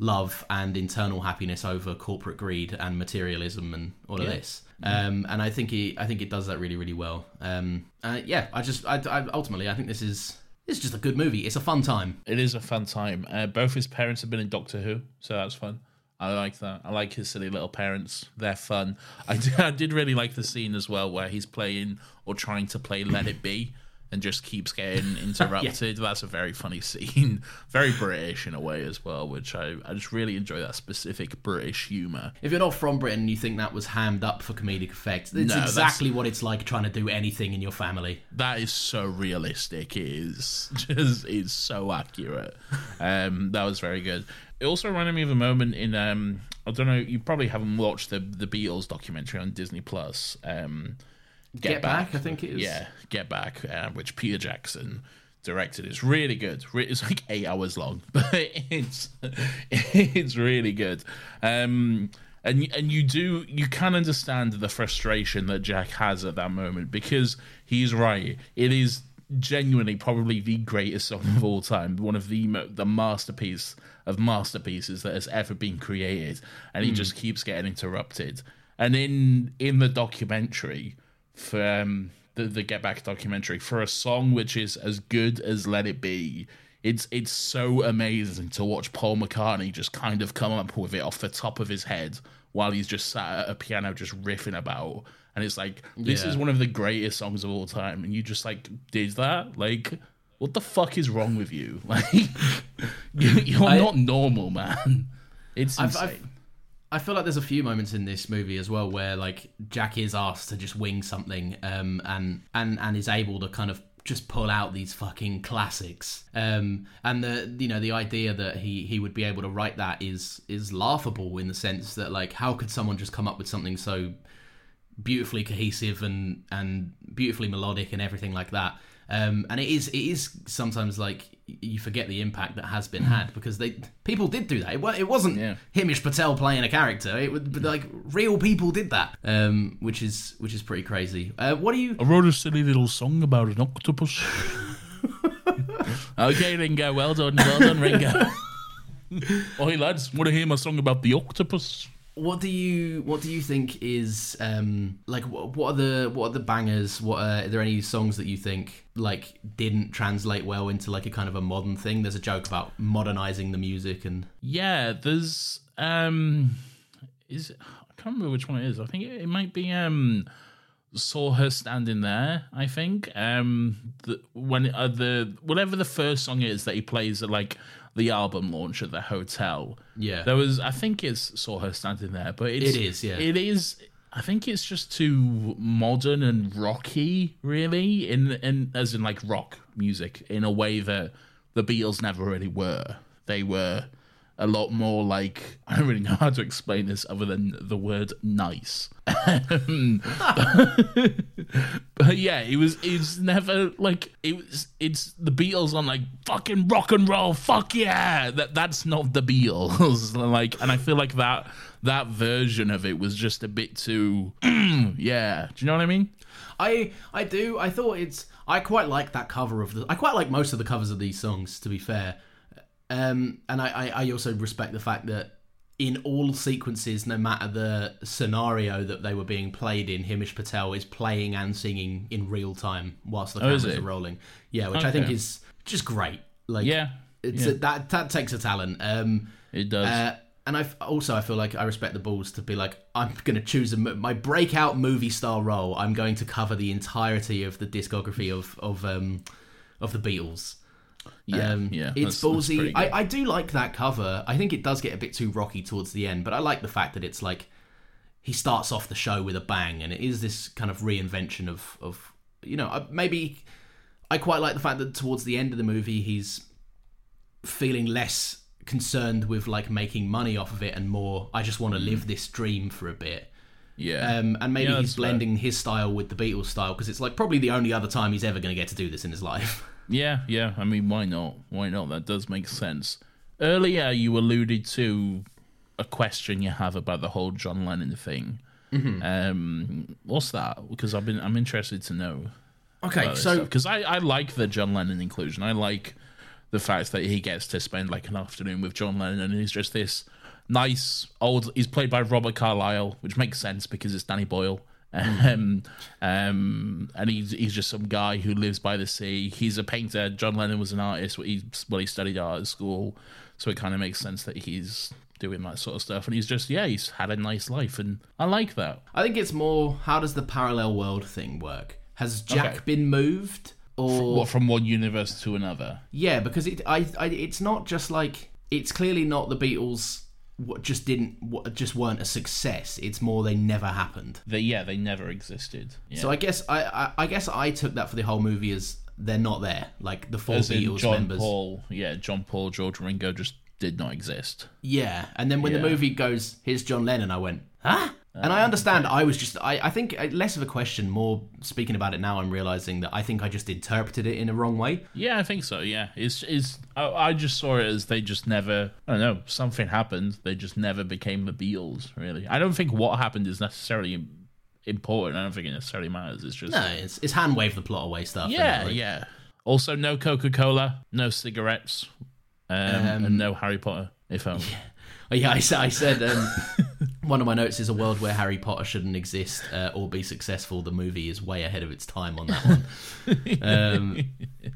love and internal happiness over corporate greed and materialism and all of Yeah. this. Um, and I think he, I think it does that really, really well. Um, uh, yeah, I just, I, I, ultimately, I think this is, it's just a good movie. It's a fun time. It is a fun time. Uh, both his parents have been in Doctor Who, so that's fun. I like that. I like his silly little parents. They're fun. I did, I did really like the scene as well where he's playing or trying to play Let It Be and just keeps getting interrupted. That's a very funny scene. Very British in a way as well, which I, I just really enjoy that specific British humour. If you're not from Britain, you think that was hammed up for comedic effect. It's No, that's- exactly what it's like trying to do anything in your family. that is so realistic. It is just it's so accurate. Um, that was very good. It also reminded me of a moment in um, I don't know. You probably haven't watched the the Beatles documentary on Disney Plus. Um, Get Back, I think it is. Yeah, Get Back, uh, which Peter Jackson directed. It's really good. It's like eight hours long, but it's it's really good. Um, and and you do you can understand the frustration that Jack has at that moment because he's right. It is genuinely probably the greatest song of all time, one of the the masterpiece of masterpieces that has ever been created, and he just keeps getting interrupted. And in in the documentary for um, the the Get Back documentary for a song which is as good as Let It Be. It's it's so amazing to watch Paul McCartney just kind of come up with it off the top of his head while he's just sat at a piano just riffing about. And it's like this Yeah. is one of the greatest songs of all time, and you just like did that? Like, what the fuck is wrong with you? Like, you, you're I- not normal, man. It's I've, insane. I've, I feel like there's a few moments in this movie as well where like Jack is asked to just wing something, um, and and and is able to kind of just pull out these fucking classics. Um, and the you know the idea that he he would be able to write that is is laughable in the sense that like how could someone just come up with something so beautifully cohesive and and beautifully melodic and everything like that. Um, and it is it is sometimes like you forget the impact that has been had because they people did do that. It, it wasn't Yeah. Himesh Patel playing a character. It was but, like real people did that, um, which is which is pretty crazy. Uh, what do you? I wrote a silly little song about an octopus. okay, Ringo. Well done. Well done, Ringo. Oi, lads, want to hear my song about the octopus? What do you what do you think is um like what, what are the what are the bangers? What are, are there any songs that you think like didn't translate well into like a kind of a modern thing? There's a joke about modernizing the music and Yeah, there's um, is I can't remember which one it is. I think it, it might be um, saw her standing there. I think um, the, when uh, the whatever the first song is that he plays like the album launch at the hotel. Yeah. there was. I think it's saw her standing there, but it's, It is, yeah. it is. I think it's just too modern and rocky, really, in in as in like rock music in a way that the Beatles never really were. They were a lot more like I don't really know how to explain this other than the word nice. Um, but yeah, it was it's never like it was it's the Beatles on like fucking rock and roll, fuck yeah. That that's not the Beatles. like and I feel like that that version of it was just a bit too yeah. Do you know what I mean? I I do. I thought it's. I quite like that cover of the. I quite like most of the covers of these songs. To be fair, um, and I, I I also respect the fact that in all sequences, no matter the scenario that they were being played in, Himesh Patel is playing and singing in real time whilst the Oh, cameras are rolling. Yeah, which I think is just great. Like Yeah, it's yeah. A, that that takes a talent. Um, It does. uh, and I also I feel like I respect the balls to be like I'm going to choose a, my breakout movie star role. I'm going to cover the entirety of the discography of of um of the Beatles. Yeah, um, yeah, it's that's- that's ballsy. pretty I. I do like that cover. I think it does get a bit too rocky towards the end, but I like the fact that it's like he starts off the show with a bang, and it is this kind of reinvention of of you know uh, maybe I quite like the fact that towards the end of the movie he's feeling less concerned with like making money off of it and more I just want to live this dream for a bit. yeah. Um, and maybe Yeah, he's that's fair. blending his style with the Beatles style because it's like probably the only other time he's ever going to get to do this in his life. Yeah, yeah. I mean, why not? Why not? That does make sense. Earlier, you alluded to a question you have about the whole John Lennon thing. Mm-hmm. Um, what's that? Because I've been, I'm interested to know. Okay, so because I, I like the John Lennon inclusion. I like the fact that he gets to spend like an afternoon with John Lennon and he's just this nice old. He's played by Robert Carlyle, which makes sense because it's Danny Boyle. Um, um, and he's he's just some guy who lives by the sea. He's a painter. John Lennon was an artist. He well, he studied art at school, so it kind of makes sense that he's doing that sort of stuff. And he's just yeah, he's had a nice life, and I like that. I think it's more how does the parallel world thing work? Has Jack Okay. been moved or What from one universe to another? Yeah, because it, I, I, it's not just like it's clearly not the Beatles. What just didn't, what just weren't a success. It's more they never happened. They yeah, they never existed. Yeah. So I guess I, I, I guess I took that for the whole movie as they're not there. Like the four As Beatles John members. Paul, yeah, John Paul, George Ringo just did not exist. Yeah, and then when the movie goes, "Here's John Lennon," I went, "Huh?" And I understand. I was just, I, I think uh, less of a question. More speaking about it now, I'm realizing that I think I just interpreted it in a wrong way. Yeah, I think so. Yeah, it's is. I, I just saw it as they just never. I don't know. Something happened. They just never became the Beatles. Really, I don't think what happened is necessarily important. I don't think it necessarily matters. It's just No, it's, it's hand wave the plot away stuff. yeah? Like- yeah. Also, no Coca Cola, no cigarettes, um, and no Harry Potter. If only. Oh, yeah, I said, I said um, one of my notes is a world where Harry Potter shouldn't exist uh, or be successful. The movie is way ahead of its time on that one. um,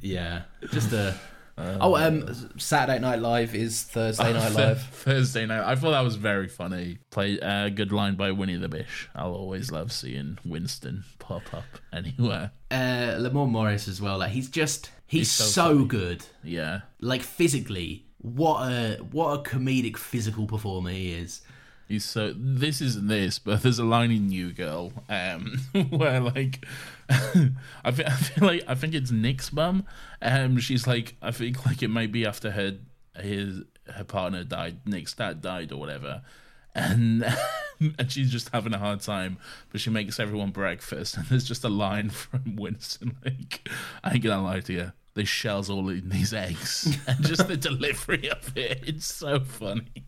yeah, just a. oh, um, Saturday Night Live is Thursday Night Live. Thursday night. I thought that was very funny. Play a uh, good line by Winnie the Bish. I'll always love seeing Winston pop up anywhere. Uh, Lamorne Morris as well. Like he's just he's, He's so so, good. Yeah. Like physically, what a what a comedic physical performer he is. He's so this isn't this, but there's a line in New Girl um, where like I, feel, I feel like I think it's Nick's mum. Um, she's like I think like it might be after her his her partner died, Nick's dad died or whatever, and and she's just having a hard time, but she makes everyone breakfast, and there's just a line from Winston like I ain't gonna lie to you. There's shells all in these eggs, and just the delivery of it, it's so funny.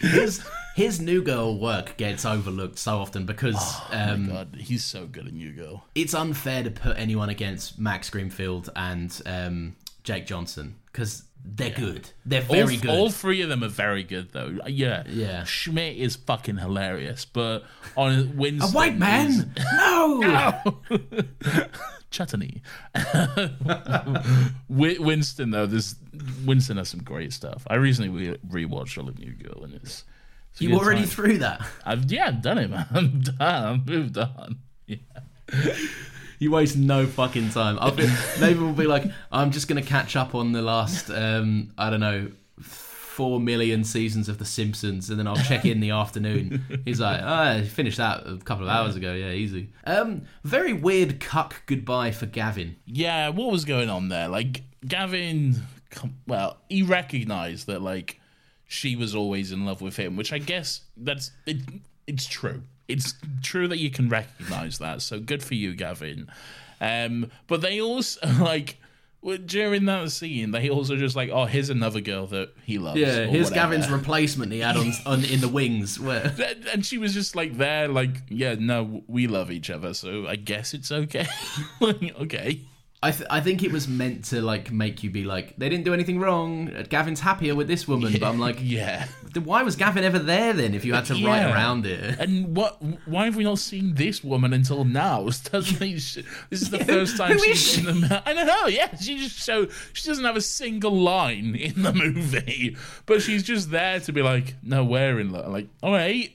His his new girl work gets overlooked so often because oh, um, God, he's so good at New Girl. it's unfair to put anyone against Max Greenfield and um, Jake Johnson because they're good. They're very all, good. All three of them are very good, though. Yeah, Yeah. Schmidt is fucking hilarious, but on a white man? No. chutney. Winston though, this Winston has some great stuff. I recently re- rewatched all of New Girl, and it's, it's You already time. through that. I've yeah, I've done it, man. I'm done. I've moved on. Yeah. You waste no fucking time. I'll be, maybe we'll be like, I'm just gonna catch up on the last, um, I don't know, four million seasons of The Simpsons, and then I'll check in the afternoon. He's like, oh, I finished that a couple of hours ago. Yeah, easy. Um, very weird cuck goodbye for Gavin. yeah, what was going on there? Like Gavin, well, he recognized that like she was always in love with him, which I guess that's it. It's true. It's true that you can recognize that. So good for you, Gavin. Um, but they also like during that scene, they also just like, oh, here's another girl that he loves. Yeah, here's whatever. Gavin's replacement he had on, on in the wings. Where And- she was just like there, like, yeah, no, we love each other, so I guess it's okay. like, okay. I, th- I think it was meant to like make you be like they didn't do anything wrong. Gavin's happier with this woman, but I'm like, Yeah. why was Gavin ever there then? If you had to write around it, And what? Why have we not seen this woman until now? Doesn't he, this is the first time she's in the. I don't know. Yeah, she just so she doesn't have a single line in the movie, but she's just there to be like, no, we're in love. Like, all right.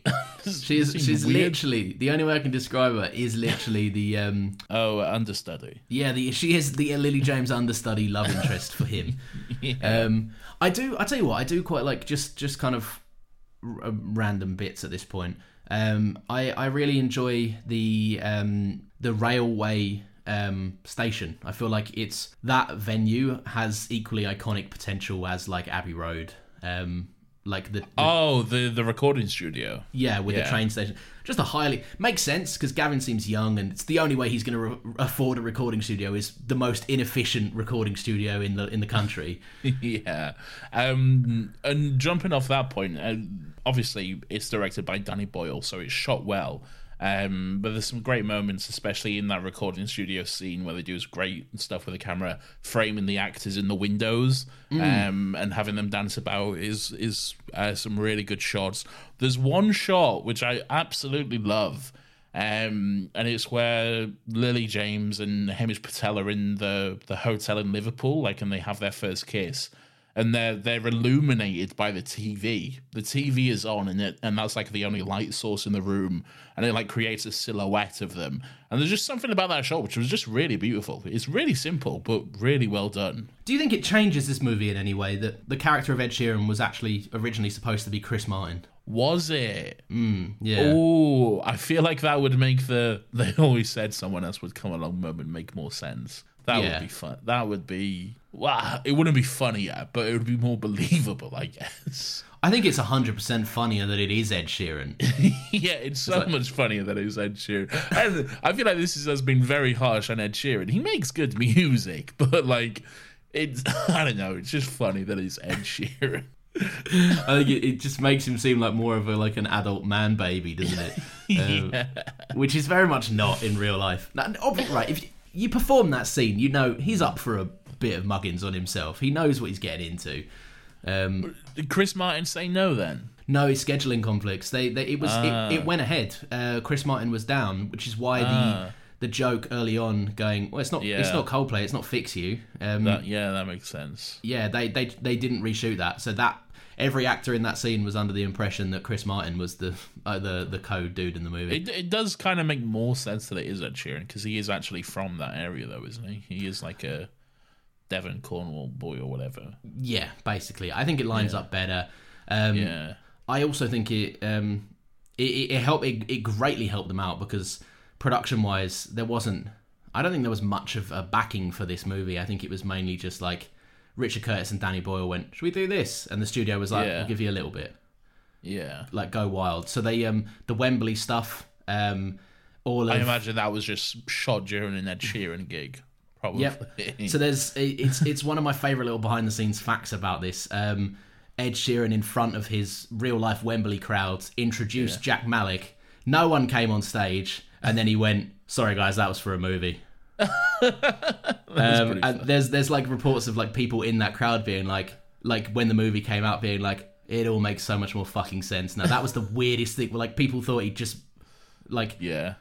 She's she's weird. literally the only way I can describe her is literally the um oh understudy. yeah the she is the Lily James understudy love interest for him. Um, I do. I tell you what, I do quite like just just kind of r- uh, random bits at this point. Um, I I really enjoy the um the railway um station. I feel like it's that venue has equally iconic potential as like Abbey Road. Um, like the, the Oh, the the recording studio. yeah, with the train station. Just a highly makes sense because Gavin seems young, and it's the only way he's going to re- afford a recording studio is the most inefficient recording studio in the in the country. yeah. Um, and jumping off that point, uh, obviously it's directed by Danny Boyle, so it's shot well. Um, but there's some great moments, especially in that recording studio scene where they do this great stuff with the camera, framing the actors in the windows um, and having them dance about is is uh, some really good shots. There's one shot which I absolutely love, um, and it's where Lily James and Hamish Patel are in the the hotel in Liverpool, like, and they have their first kiss and they're they're illuminated by the TV. The TV is on, and it and that's like the only light source in the room, and it like creates a silhouette of them. And there's just something about that shot which was just really beautiful. It's really simple, but really well done. Do you think it changes this movie in any way that the character of Ed Sheeran was actually originally supposed to be Chris Martin? Was it? Hmm, yeah. Oh, I feel like that would make the they always said someone else would come along moment make more sense. That Yeah. would be fun. That would be wow. It wouldn't be funnier, but it would be more believable, I guess. I think it's 100% funnier that it is Ed Sheeran. yeah, it's so much funnier that it is Ed Sheeran. I feel like this is, has been very harsh on Ed Sheeran. He makes good music, but like, it's I don't know. It's just funny that it's Ed Sheeran. I think it, it just makes him seem like more of a like an adult man baby, doesn't it? Um, Which is very much not in real life. Now, right, if you perform that scene, you know he's up for a bit of muggins on himself. He knows what he's getting into. Um, Did Chris Martin say no then? no, it's scheduling conflicts. They, they it was Ah. it, it went ahead. Uh, Chris Martin was down, which is why Ah. the the joke early on going, well, it's not it's Yeah. not Coldplay, it's not Fix You. Um, That, yeah, that makes sense. yeah, they, they they didn't reshoot that, so that every actor in that scene was under the impression that Chris Martin was the uh, the the code dude in the movie. It, it does kind of make more sense that it is Ed Sheeran because he is actually from that area, though, isn't he? He is like a Devon Cornwall boy or whatever. yeah, basically, I think it lines up better. Um, Yeah. I also think it um it, it, it helped it, it greatly helped them out because production wise there wasn't I don't think there was much of a backing for this movie. I think it was mainly just like Richard Curtis and Danny Boyle went, "Should we do this?" And the studio was like, Yeah. "We'll give you a little bit." Yeah. Like go wild. So they um the Wembley stuff um all of I imagine that was just shot during an Ed Sheeran gig. Probably. Yep. So there's it's it's one of my favorite little behind the scenes facts about this. Um, Ed Sheeran in front of his real life Wembley crowds introduced Jack Malik. No one came on stage, and then he went, "Sorry guys, that was for a movie." um, and there's there's like reports of like people in that crowd being like like when the movie came out being like it all makes so much more fucking sense now. That was the weirdest thing. Like people thought he just like yeah.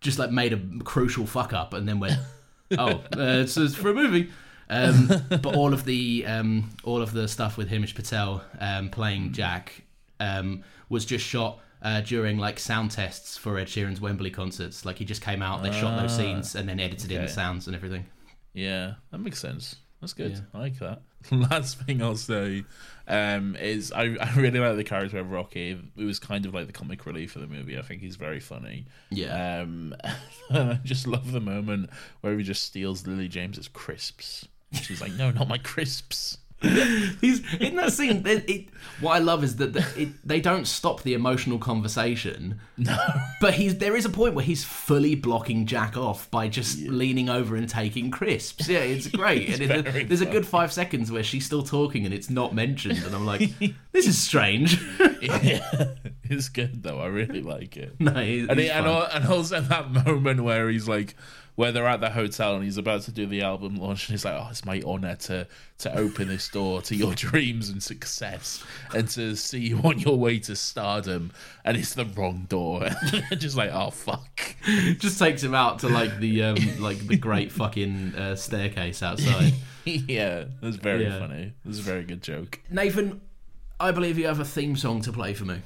just like made a crucial fuck up and then went, oh, uh, it's, it's for a movie. Um, but all of the um, all of the stuff with Hamish Patel um, playing Jack um, was just shot uh, during like sound tests for Ed Sheeran's Wembley concerts. Like he just came out, they shot those scenes, and then edited in the sounds and everything. Yeah, that makes sense. That's good. Yeah. I like that. Last thing I'll say um, is I, I really like the character of Rocky. It was kind of like the comic relief of the movie. I think he's very funny. Yeah. Um, I just love the moment where he just steals Lily James's crisps. She's like, no, not my crisps. He's in that scene. It, it, what I love is that the, it, they don't stop the emotional conversation. No, but he's there is a point where he's fully blocking Jack off by just leaning over and taking crisps. Yeah, it's great. and it, there's a good five seconds where she's still talking and it's not mentioned, and I'm like, this is strange. yeah, it's good though. I really like it. no, and, and, fun. and also that moment where he's like where they're at the hotel and he's about to do the album launch and he's like oh it's my honor to to open this door to your dreams and success and to see you on your way to stardom and it's the wrong door just like oh fuck just takes him out to like the um, like the great fucking uh, staircase outside. yeah that's very Yeah. funny that's a very good joke Nathan, I believe you have a theme song to play for me.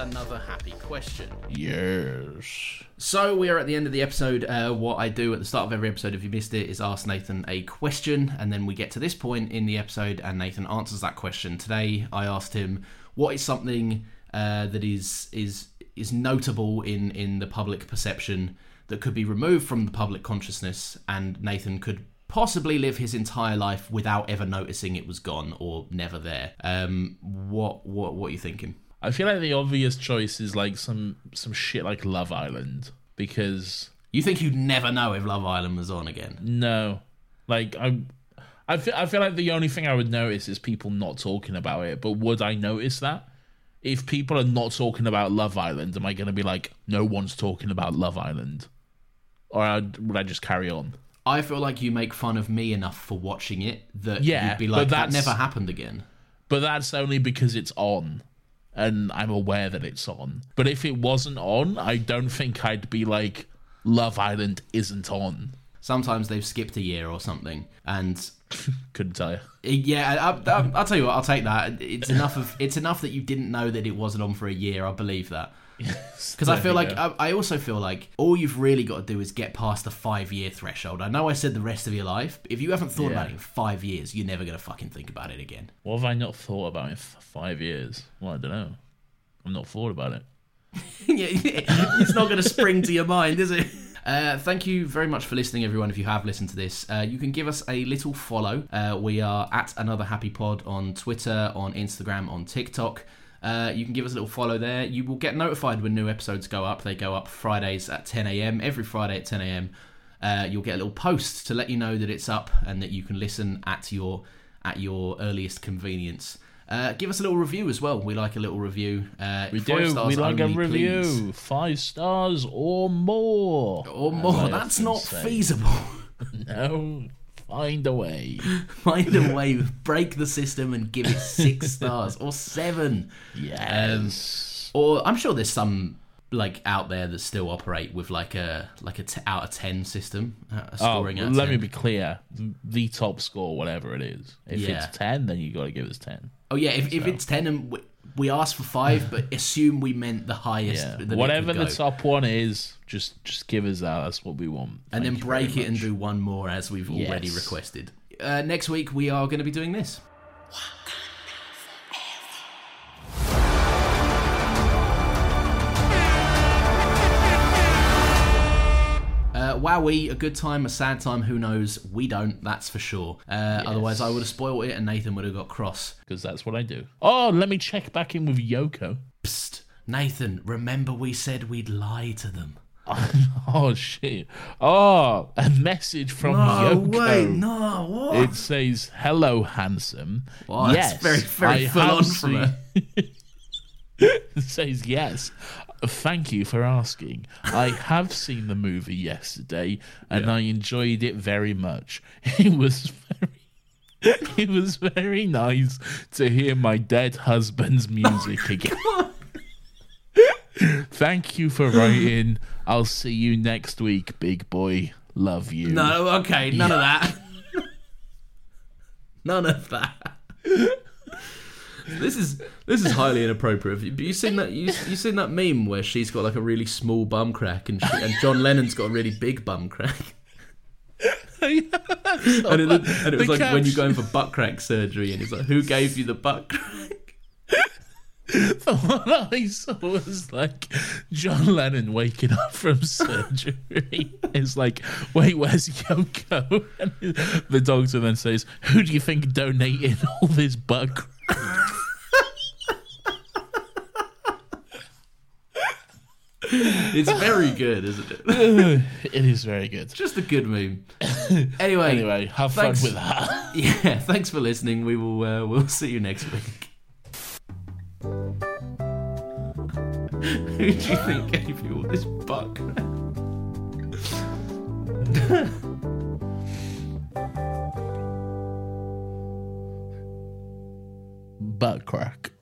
Another happy question. yes So we are at the end of the episode. Uh, what I do at the start of every episode, if you missed it, is ask Nathan a question, and then we get to this point in the episode, and Nathan answers that question. Today, I asked him what is something uh, that is is is notable in in the public perception that could be removed from the public consciousness, and Nathan could possibly live his entire life without ever noticing it was gone or never there. Um, what what what are you thinking? I feel like the obvious choice is like some some shit like love island because You think you'd never know if Love Island was on again? No, like I, I feel I feel like the only thing I would notice is people not talking about it. But would I notice that? if people are not talking about Love Island, am I going to be like, no one's talking about Love Island, or I'd- would I just carry on? I feel like you make fun of me enough for watching it that Yeah, you'd be like, that never happened again. But that's only because it's on, and I'm aware that it's on. But if it wasn't on, I don't think I'd be like, Love Island isn't on. Sometimes they've skipped a year or something, and Couldn't tell you. yeah, I, I, I'll tell you what, I'll take that. It's enough of it's enough that you didn't know that it wasn't on for a year. I believe that. Because I feel like I, I also feel like all you've really got to do is get past the five year threshold. I know I said the rest of your life. But if you haven't thought about it in five years, you're never gonna fucking think about it again. What have I not thought about in f- five years? Well, I don't know. I'm not thought about it. Yeah, it's not going to spring to your mind, is it? Uh, thank you very much for listening, everyone. If you have listened to this, uh, you can give us a little follow. Uh, we are at Another Happy Pod on Twitter, on Instagram, on TikTok. Uh, you can give us a little follow there. You will get notified when new episodes go up. They go up Fridays at 10 a.m. Every Friday at 10 a.m. Uh, you'll get a little post to let you know that it's up and that you can listen at your at your earliest convenience. Uh, give us a little review as well. We like a little review. Uh, We five do. stars We like a review. please. Five stars or more. Or more. That's not feasible. No. Find a way. Find a way, break the system, and give it six stars or seven. Yes. Or I'm sure there's some like out there that still operate with like a like a t- out of ten system, uh, oh, out let 10. me be clear. The top score, whatever it is. If Yeah. it's 10, then you got to give us 10. Oh yeah, if, if it's ten and we asked for five, but assume we meant the highest. Yeah. that Whatever the top one is, just just give us that. That's what we want. and then Thank you break it and do one more as we've already Yes. requested. Uh, next week we are going to be doing this. Wowie, a good time, a sad time, who knows? We don't, that's for sure. Uh, Otherwise, I would have spoiled it and Nathan would have got cross. because that's what I do. Oh, let me check back in with Yoko. Psst, Nathan, remember we said we'd lie to them. Oh shit! Oh, a message from Yoko. no, what? It says, "Hello, handsome." Wow, yes, very, very I full on from her. it says yes. Thank you for asking. I have seen the movie yesterday, and I enjoyed it very much. It was very, it was very nice to hear my dead husband's music again. Thank you for writing. I'll see you next week, big boy. Love you. No, okay, none of that. none of that. This is this is highly inappropriate. Have you, seen that? You you seen that meme where she's got like a really small bum crack and she, and John Lennon's got a really big bum crack. and it, and it was The like when you're going for butt crack surgery, and it's like, who gave you the butt crack? The one I saw was like John Lennon waking up from surgery. It's like, wait, where's Yoko? And the doctor then says, Who do you think donated all this bug? It's very good, isn't it? it is very good. Just a good meme. Anyway, Anyway, have fun with that. Yeah, thanks for listening. We will uh, we'll see you next week. Who do you think gave you all this buck? Butt crack.